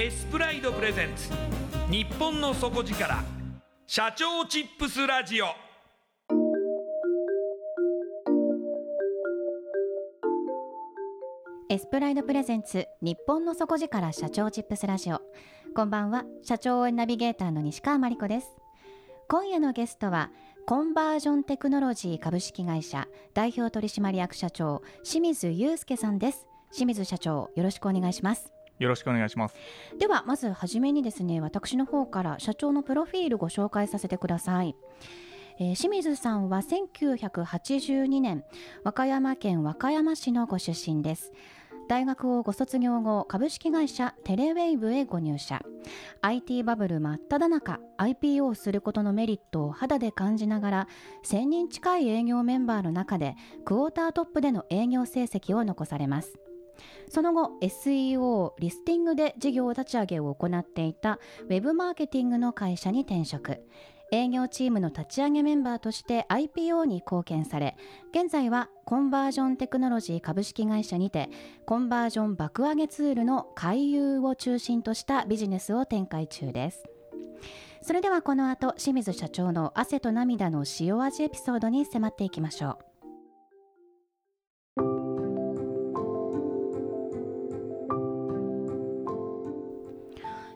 エスプライドプレゼンツ。日本の底力。社長チップスラジオ。エスプライドプレゼンツ。日本の底力。社長チップスラジオ。こんばんは。社長応援ナビゲーターの西川真理子です。今夜のゲストは。コンバージョンテクノロジー株式会社。代表取締役社長。清水祐介さんです。清水社長よろしくお願いします。よろしくお願いします。ではまずはじめにですね私の方から社長のプロフィールご紹介させてください。えー、清水さんは1982年和歌山県和歌山市のご出身です。大学をご卒業後株式会社テレウェイブへご入社。IT バブル真っ只中 IPO をすることのメリットを肌で感じながら1000人近い営業メンバーの中でクォータートップでの営業成績を残されます。その後 SEO リスティングで事業立ち上げを行っていたウェブマーケティングの会社に転職。営業チームの立ち上げメンバーとして IPO に貢献され現在はコンバージョンテクノロジー株式会社にてコンバージョン爆上げツールの回遊を中心としたビジネスを展開中です。それではこの後清水社長の汗と涙の塩味エピソードに迫っていきましょう。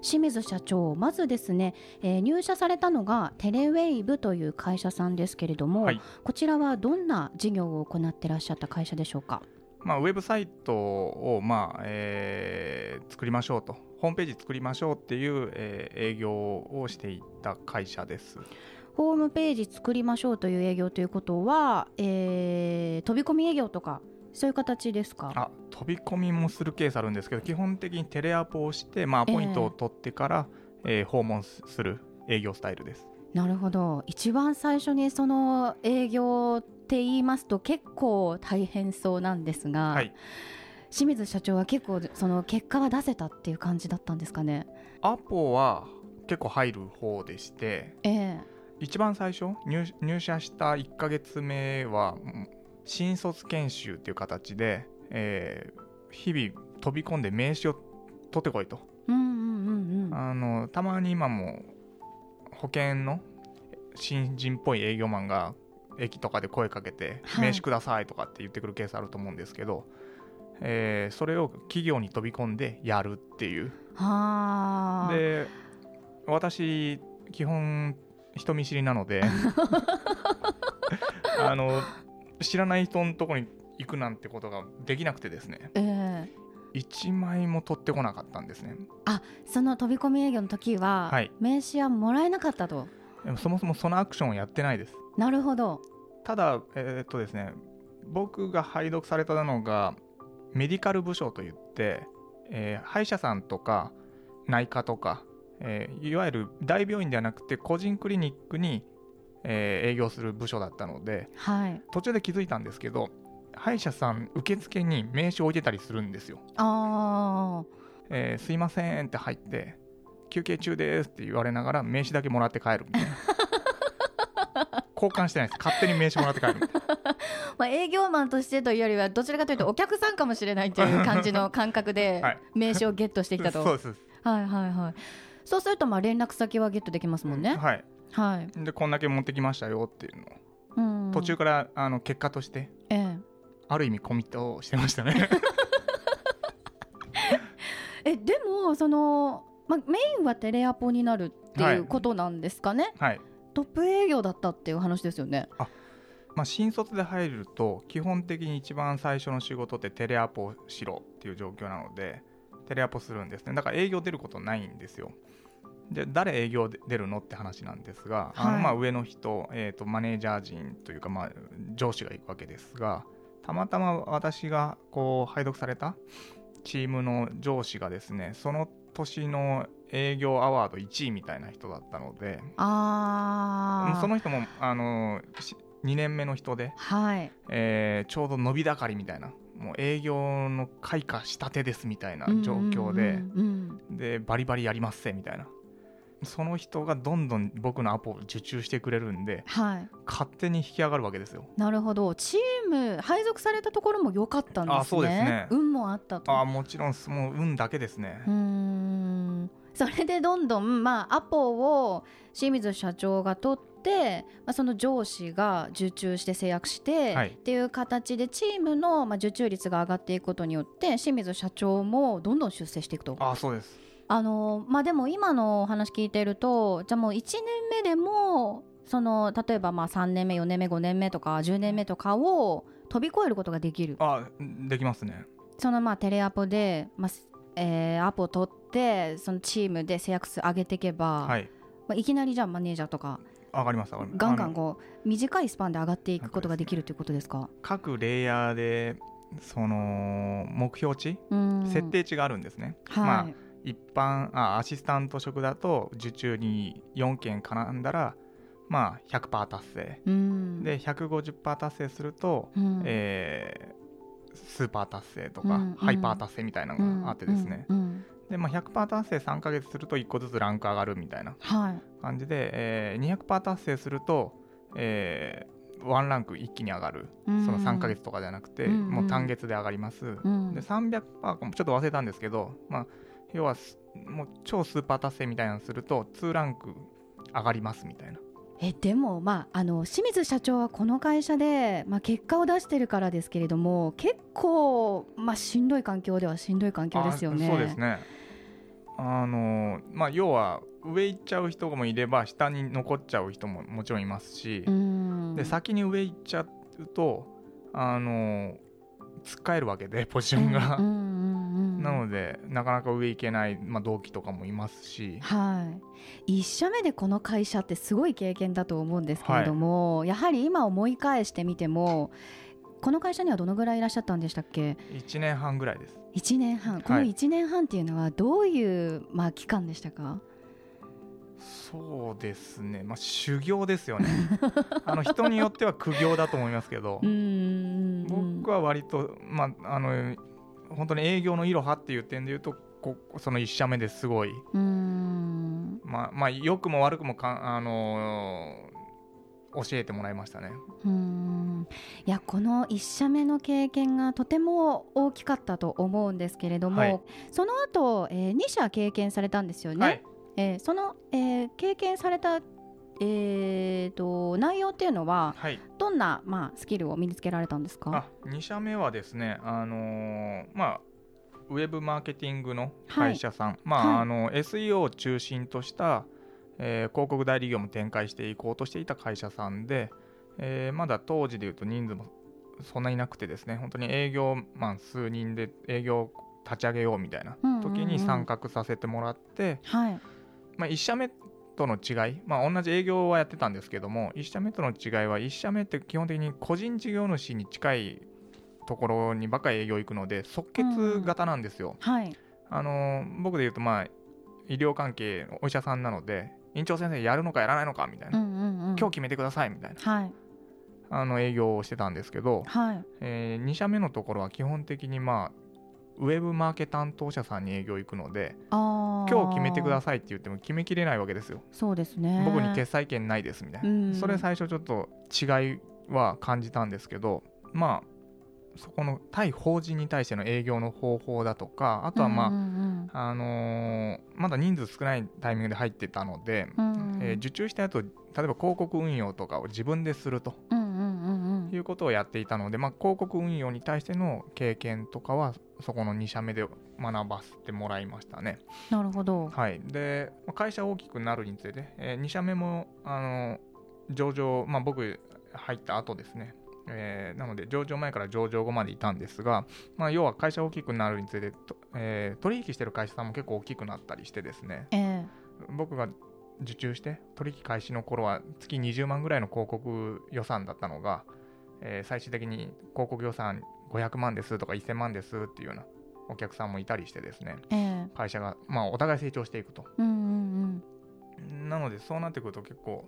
清水社長まずですね、えー、入社されたのがテレウェイブという会社さんですけれども、はい、こちらはどんな事業を行っていらっしゃった会社でしょうか？まあ、ウェブサイトを、まあえー、作りましょうとホームページ作りましょうっていう、えー、営業をしていた会社です。ホームページ作りましょうという営業ということは、えー、飛び込み営業とかそういう形ですか？あ飛び込みもするケースあるんですけど基本的にテレアポをして、まあ、アポイントを取ってから、えー、えー、訪問する営業スタイルです。なるほど。一番最初にその営業って言いますと結構大変そうなんですが、はい、清水社長は結構その結果は出せたっていう感じだったんですかね？アポは結構入る方でして、えー、一番最初入入社した1か月目は新卒研修っていう形で、えー、日々飛び込んで名刺を取ってこいと、あのたまに今も保険の新人っぽい営業マンが駅とかで声かけて、名刺くださいとかって言ってくるケースあると思うんですけど、えー、それを企業に飛び込んでやるっていう。で私基本人見知りなので あの知らない人のとこに行くなんてことができなくてですね、えー、1枚も取ってこなかったんですね。あその飛び込み営業の時は、はい、名刺はもらえなかったと？でもそもそもそのアクションをやってないです。なるほど。ただえー、っとですね僕が拝読されたのがメディカル部署といって、えー、歯医者さんとか内科とか、えー、いわゆる大病院ではなくて個人クリニックに、えー、営業する部署だったので、はい、途中で気づいたんですけど歯医者さん受付に名刺を置いてたりするんですよ。あえー、すいませんって入って休憩中ですって言われながら名刺だけもらって帰るみたいな。交換してないです。勝手に名刺もらって帰るみたいな。まあ営業マンとしてというよりはどちらかというとお客さんかもしれないという感じの感覚で 名刺をゲットしてきたと、そうです。はいはいはい。そうするとまあ連絡先はゲットできますもんね、はいはい。でこんだけ持ってきましたよっていうのを、うん、途中からあの結果として、ええ、ある意味コミットしてましたね。えでもその、ま、メインはテレアポになるっていうことなんですかね、はい、トップ営業だったっていう話ですよね。あまあ、新卒で入ると基本的に一番最初の仕事ってテレアポしろっていう状況なのでテレアポするんですね。だから営業出ることないんですよ。で誰営業出るのって話なんですが、はい、あのまあ上の人、えーとマネージャー陣というかまあ上司がいるわけですがたまたま私がこう拝読されたチームの上司がですねその年の営業アワード1位みたいな人だったのであその人もあの2年目の人で、はい。えー、ちょうど伸び盛りみたいなもう営業の開花したてですみたいな状況で、でバリバリやりますせみたいな。その人がどんどん僕のアポを受注してくれるんで、はい、勝手に引き上がるわけですよ。なるほど。チーム配属されたところも良かったんですね。あそうですね。運もあったと。あもちろんもう運だけですね。うん。それでどんどん、まあ、アポを清水社長が取って、まあ、その上司が受注して制約して、はい、っていう形でチームの、まあ、受注率が上がっていくことによって清水社長もどんどん出世していくと。あそうです。あのまあ、でも今のお話聞いてるとじゃあもう1年目でもその例えばまあ3年目4年目5年目とか10年目とかを飛び越えることができる。あできますね。そのまあテレアポで、まあえー、アポを取ってそのチームで制約数上げていけば、はい。まあ、いきなりじゃあマネージャーとか上がりますガンガンこう短いスパンで上がっていくことができるということですか？各レイヤーでその目標値設定値があるんですね、はい、まあ一般あアシスタント職だと受注に4件絡んだらまあ100%達成、うん、で150%達成すると、うん、えー、スーパー達成とか、うん、ハイパー達成みたいなのがあってですね、でまあ、100%達成3か月すると1個ずつランク上がるみたいな感じで、はいえー、200%達成すると、えー、ワンランク一気に上がる、その3か月とかじゃなくて、もう単月で上がります、で300%ちょっと忘れたんですけど、まあ、要はもう超スーパー達成みたいなのすると2ランク上がりますみたいな。えでも、まあ、あの清水社長はこの会社で、まあ、結果を出してるからですけれども結構、まあ、しんどい環境ではしんどい環境ですよね。そうですねあのまあ、要は上行っちゃう人もいれば下に残っちゃう人ももちろんいますしで先に上行っちゃうとあのつっかえるわけでポジションが。なのでなかなか上行けない、まあ、同期とかもいますし、はい、1社目でこの会社ってすごい経験だと思うんですけれども、はい、やはり今思い返してみてもこの会社にはどのぐらいいらっしゃったんでしたっけ？1年半ぐらいです。1年半。この1年半っていうのはどういう、まあ、期間でしたか？そうですね、まあ、修行ですよね。あの人によっては苦行だと思いますけど。僕は割と、まあ、あの本当に営業のいろはっていう点で言うとこその1社目ですごい。まあまあ良くも悪くもか、あのー、教えてもらいましたね。うん。いやこの1社目の経験がとても大きかったと思うんですけれども、はい、その後、えー、2社経験されたんですよね。はい、えー、その、えー、経験されたえーと、内容っていうのは、はい、どんな、まあ、スキルを身につけられたんですか？あ2社目はですね、あのー、まあ、ウェブマーケティングの会社さん、はい、まあ、はい、あの SEO を中心とした、えー、広告代理業務展開していこうとしていた会社さんで、えー、まだ当時でいうと人数もそんなになくてですね本当に営業マン数人で営業立ち上げようみたいな時に参画させてもらって、まあ、1社目との違い、まあ、同じ営業はやってたんですけども1社目との違いは1社目って基本的に個人事業主に近いところにばかり営業行くので即決型なんですよ。はい、あの僕で言うとまあ医療関係のお医者さんなので院長先生やるのかやらないのかみたいな、うんうんうん、今日決めてくださいみたいな、はい、あの営業をしてたんですけど、はい。えー、2社目のところは基本的にまあウェブマーケ担当者さんに営業行くので今日決めてくださいって言っても決めきれないわけですよ。そうですね。僕に決裁権ないですみたいな、うん、それ最初ちょっと違いは感じたんですけどまあそこの対法人に対しての営業の方法だとかあとはまあ、うんうんうん、あのー、まだ人数少ないタイミングで入ってたので、うんうん、えー、受注した後例えば広告運用とかを自分ですると、うん、いうことをやっていたので、まあ、広告運用に対しての経験とかはそこの2社目で学ばせてもらいましたね。なるほど、はい、で会社大きくなるにつれて、えー、2社目もあの上場、まあ、僕入った後ですね。えー、なので上場前から上場後までいたんですが、まあ、要は会社大きくなるにつれて、えー、取引してる会社さんも結構大きくなったりしてですね、えー、僕が受注して取引開始の頃は月20万ぐらいの広告予算だったのが、えー、最終的に広告予算500万ですとか1000万ですっていうようなお客さんもいたりしてですね、えー、会社が、まあ、お互い成長していくと、うんうんうん、なのでそうなってくると結構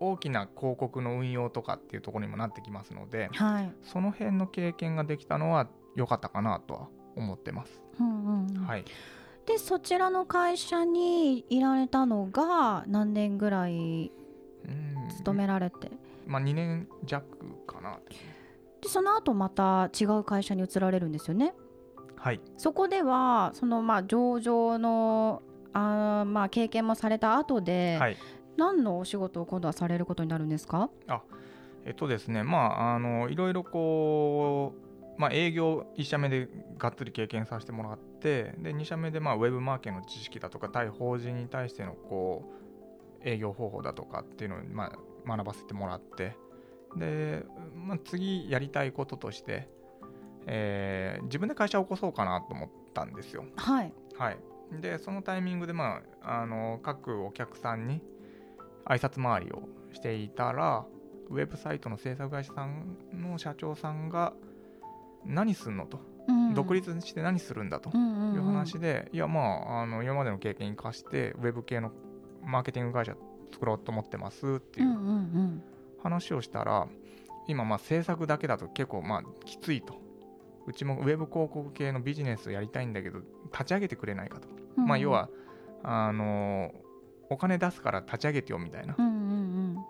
大きな広告の運用とかっていうところにもなってきますので、はい、その辺の経験ができたのは良かったかなとは思ってます。うんうんはい、でそちらの会社にいられたのが何年ぐらい勤められて、まあ、2年弱かな。でその後また違う会社に移られるんですよね。はい、そこではそのまあ上場のあまあ経験もされた後で、はい、何のお仕事を今度はされることになるんですか？あえっとですねまああのいろいろこう、まあ、営業1社目でがっつり経験させてもらってで2社目でまあウェブマーケの知識だとか対法人に対してのこう営業方法だとかっていうのを、まあ、学ばせてもらってで、まあ、次やりたいこととして、えー、自分で会社を起こそうかなと思ったんですよ。はい、はい、でそのタイミングで、まあ、あの各お客さんに挨拶回りをしていたらウェブサイトの制作会社さんの社長さんが何すんのと、うん、独立して何するんだと。いう話で、いやまああの今までの経験生かしてウェブ系のマーケティング会社作ろうと思ってますっていう話をしたら今まあ制作だけだと結構まあきついと。うちもウェブ広告系のビジネスをやりたいんだけど立ち上げてくれないかと、うん、まあ要はあのお金出すから立ち上げてよみたいな、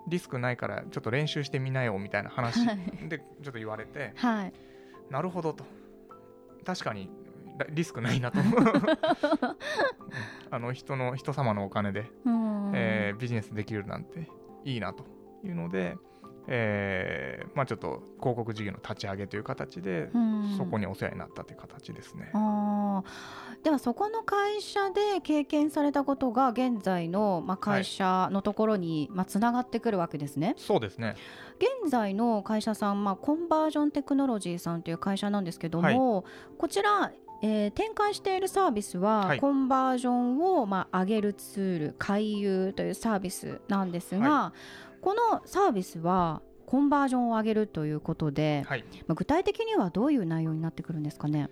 リスクないからちょっと練習してみなよみたいな話でちょっと言われて、はい、なるほどと。確かにリスクないなとあの人の人様のお金で、えー、ビジネスできるなんていいなというので、えーまあ、ちょっと広告事業の立ち上げという形で、そこにお世話になったという形ですね。ではそこの会社で経験されたことが現在の、まあ、会社のところに、はい、まあ、つながってくるわけですね。そうですね。現在の会社さん、まあ、コンバージョンテクノロジーさんという会社なんですけども、はい、こちらえー、展開しているサービスは、はい、コンバージョンを、まあ、上げるツール回遊というサービスなんですが、はい、このサービスはコンバージョンを上げるということで、はい、まあ、具体的にはどういう内容になってくるんですかね？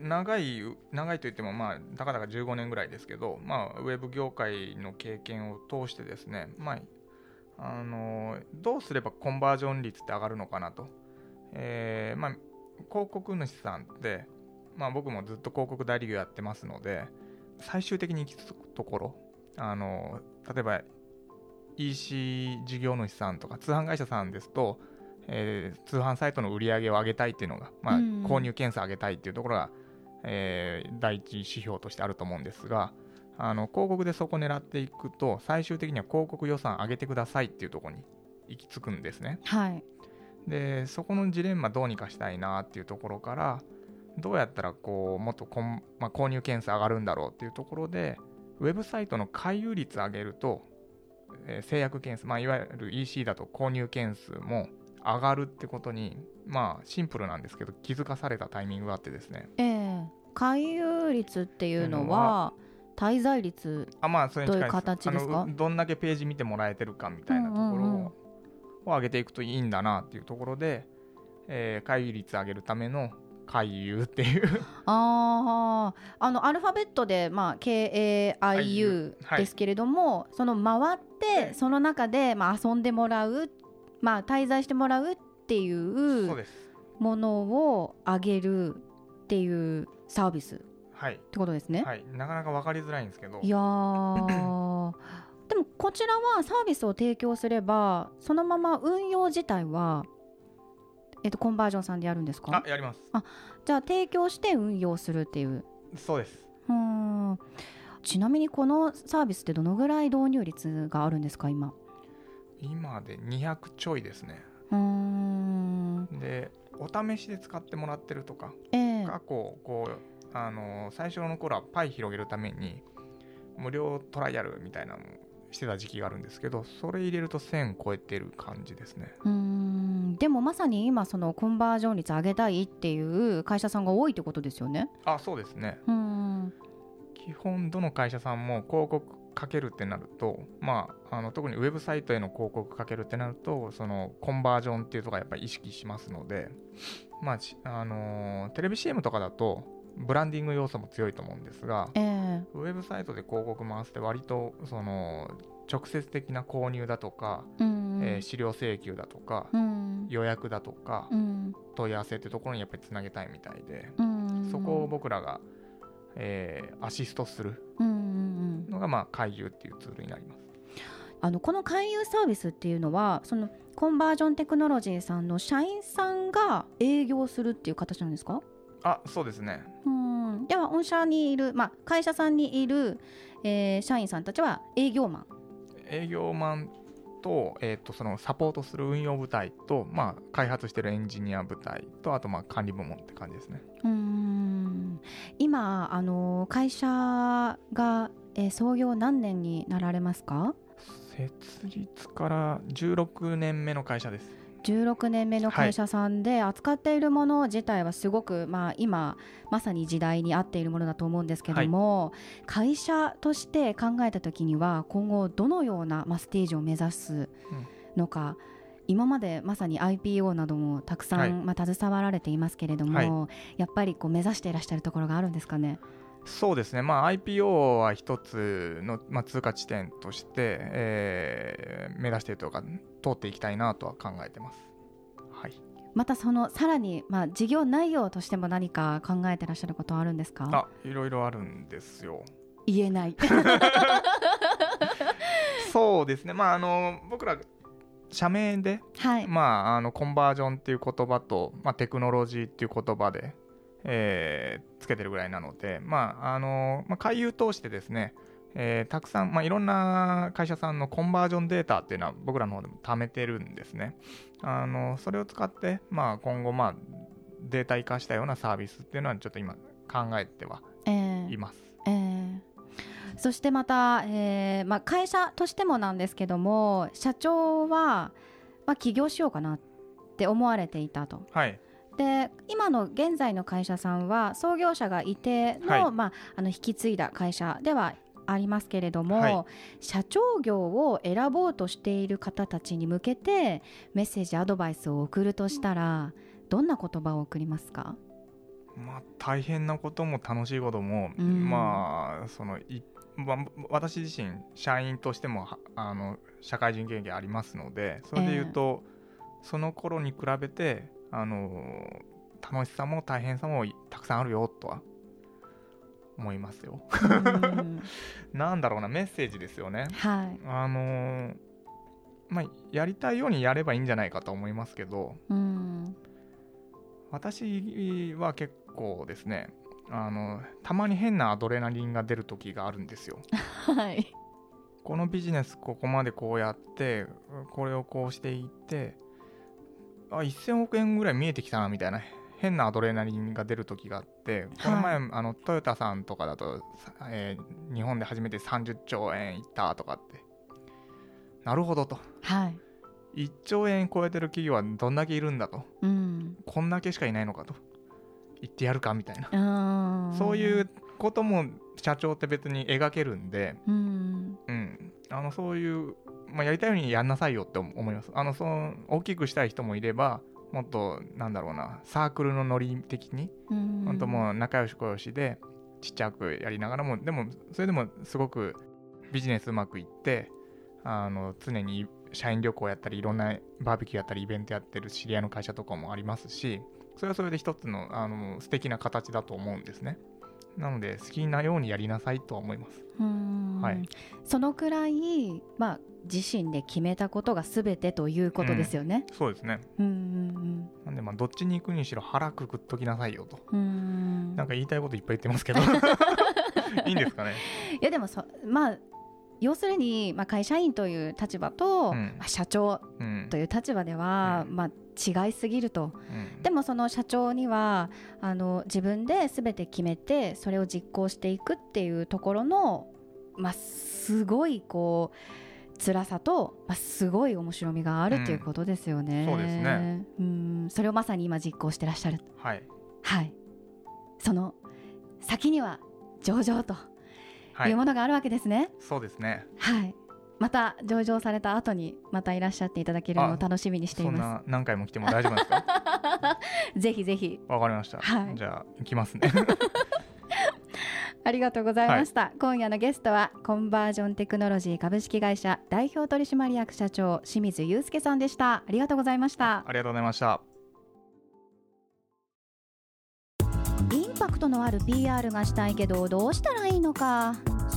長い長いといってもまあたかだか15年ぐらいですけど、まあ、ウェブ業界の経験を通してですね、まあ、あのどうすればコンバージョン率って上がるのかなと、えーまあ、広告主さんって、まあ、僕もずっと広告代理業やってますので最終的に行き着くところあの例えば EC 事業主さんとか通販会社さんですと、えー、通販サイトの売り上げを上げたいっていうのが、まあ、購入件数上げたいっていうところが、えー、第一指標としてあると思うんですがあの広告でそこ狙っていくと最終的には広告予算上げてくださいっていうところに行き着くんですね。はい、でそこのジレンマどうにかしたいなっていうところからどうやったらこうもっとこん、まあ、購入件数上がるんだろうっていうところでウェブサイトの回遊率上げると、えー、制約件数、まあ、いわゆる EC だと購入件数も上がるってことにまあシンプルなんですけど気づかされたタイミングがあってですね、えー、回遊率っていうのは滞在率あまあそれに近い形ですか？どんだけページ見てもらえてるかみたいなところを上げていくといいんだなっていうところで、えー、回遊率上げるための回遊っていう。ああのアルファベットで、まあ、KAIU ですけれども、はい、その回ってその中で、まあ、遊んでもらう、まあ、滞在してもらうっていうものをあげるっていうサービス。ってことですね。はい、なかなか分かりづらいんですけど。いやでもこちらはサービスを提供すればそのまま運用自体はえっと、コンバージョンさんでやるんですか？あやります。あじゃあ提供して運用するっていう。そうです。うん。ちなみにこのサービスってどのぐらい導入率があるんですか今？今で200ちょいですね。うん。でお試しで使ってもらってるとか、えー、過去こうあの最初の頃はパイ広げるために無料トライアルみたいなのしてた時期があるんですけどそれ入れると1000超えてる感じですね。うん。でもまさに今そのコンバージョン率上げたいっていう会社さんが多いってことですよね。あそうですね。うん。基本どの会社さんも広告かけるってなると、まあ、あの特にウェブサイトへの広告かけるってなるとそのコンバージョンっていうところやっぱり意識しますので、まああのー、テレビ CM とかだとブランディング要素も強いと思うんですが、えー、ウェブサイトで広告回すって割とその直接的な購入だとか、うん、えー、資料請求だとか、うん、予約だとか、うん、問い合わせってところにやっぱりつなげたいみたいで、そこを僕らが、えー、アシストするのが、まあ、回遊っていうツールになります。あのこの回遊サービスっていうのはそのコンバージョンテクノロジーさんの社員さんが営業するっていう形なんですか？あそうですね。うん。では御社にいる、まあ、会社さんにいる、えー、社員さんたちは営業マン。営業マンと,、えーと、そのサポートする運用部隊と、まあ、開発してるエンジニア部隊とあとまあ管理部門って感じですね。うん。今あの会社が、えー、創業何年になられますか？設立から16年目の会社です16年目の会社さんで扱っているもの自体はすごく、まあ、今まさに時代に合っているものだと思うんですけども、はい、会社として考えた時には今後どのような、まあ、ステージを目指すのか、うん、今までまさに IPO などもたくさん、はい、まあ、携わられていますけれども、はい、やっぱりこう目指していらっしゃるところがあるんですかね？そうですね、まあ、IPO は一つの、まあ、通過地点として、えー、目指しているとか通っていきたいなとは考えてます。はい、またそのさらに、まあ、事業内容としても何か考えてらっしゃることはあるんですか？あいろいろあるんですよ。言えない。そうですね、まあ、あの僕ら社名で、はい。まあ、あのコンバージョンっていう言葉と、まあ、テクノロジーっていう言葉でえー、つけてるぐらいなので、まああのまあ、回遊通してですね、えー、たくさん、まあ、いろんな会社さんのコンバージョンデータっていうのは僕らの方でも貯めてるんですね。あのそれを使って、まあ、今後、まあ、データ生かしたようなサービスっていうのはちょっと今考えてはいます。えーえーそしてまた、えーまあ、会社としてもなんですけども社長は、まあ、起業しようかなって思われていたと。はいで今の現在の会社さんは創業者がいてのはい、まあ、あの引き継いだ会社ではありますけれども、はい、社長業を選ぼうとしている方たちに向けてメッセージアドバイスを送るとしたらどんな言葉を送りますか？まあ、大変なことも楽しいことも、うん、まあそのい、まあ、私自身社員としてもあの社会人経験ありますのでそれで言うと、えー、その頃に比べてあの楽しさも大変さもたくさんあるよとは思いますよ。なんだろうなメッセージですよね。はい、あのまあやりたいようにやればいいんじゃないかと思いますけど、うん、私は結構ですねあのたまに変なアドレナリンが出る時があるんですよ。はい、このビジネスここまでこうやってこれをこうしていってあ1000億円ぐらい見えてきたなみたいな変なアドレナリンが出る時があってこの前、はい、あのトヨタさんとかだと、えー、日本で初めて30兆円いったとかって。なるほどと、はい、1兆円超えてる企業はどんだけいるんだと、うん、こんだけしかいないのかと。言ってやるかみたいな。そういうことも社長って別に描けるんで、うん、うん、あのそういう、まあ、やりたいようにやんなさいよって思いますあのその大きくしたい人もいればもっとなんだろうなサークルのノリ的に、うん、本当もう仲良しこよしでちっちゃくやりながらもでもそれでもすごくビジネスうまくいってあの常に社員旅行やったりいろんなバーベキューやったりイベントやってる知り合いの会社とかもありますしそれはそれで一つのあの素敵な形だと思うんですね。なので好きなようにやりなさいとは思います。はい、そのくらい、まあ、自身で決めたことがすべてということですよね。うん、そうですね。うんうんうん、なんでまあどっちに行くにしろ腹くくっときなさいよと。うんなんか言いたいこといっぱい言ってますけど いいんですかね。いやでもそまあ要するに、まあ、会社員という立場と、うん、まあ、社長という立場では、うん、まあ、違いすぎると、うん、でもその社長にはあの自分で全て決めてそれを実行していくっていうところの、まあ、すごいこう辛さと、まあ、すごい面白みがあるということですよね。そうですね。うん。それをまさに今実行してらっしゃる。はい、はい、その先には上場と。いうものがあるわけですね。そうですね。はい。また上場された後にまたいらっしゃっていただけるのを楽しみにしています。何回も来ても大丈夫ですか？ぜひぜひ。わかりました。はい、じゃあ行きますね。ありがとうございました、はい、今夜のゲストはコンバージョンテクノロジー株式会社代表取締役社長清水祐介さんでしたありがとうございましたありがとうございましたインパクトのある PR がしたいけどどうしたらいいのか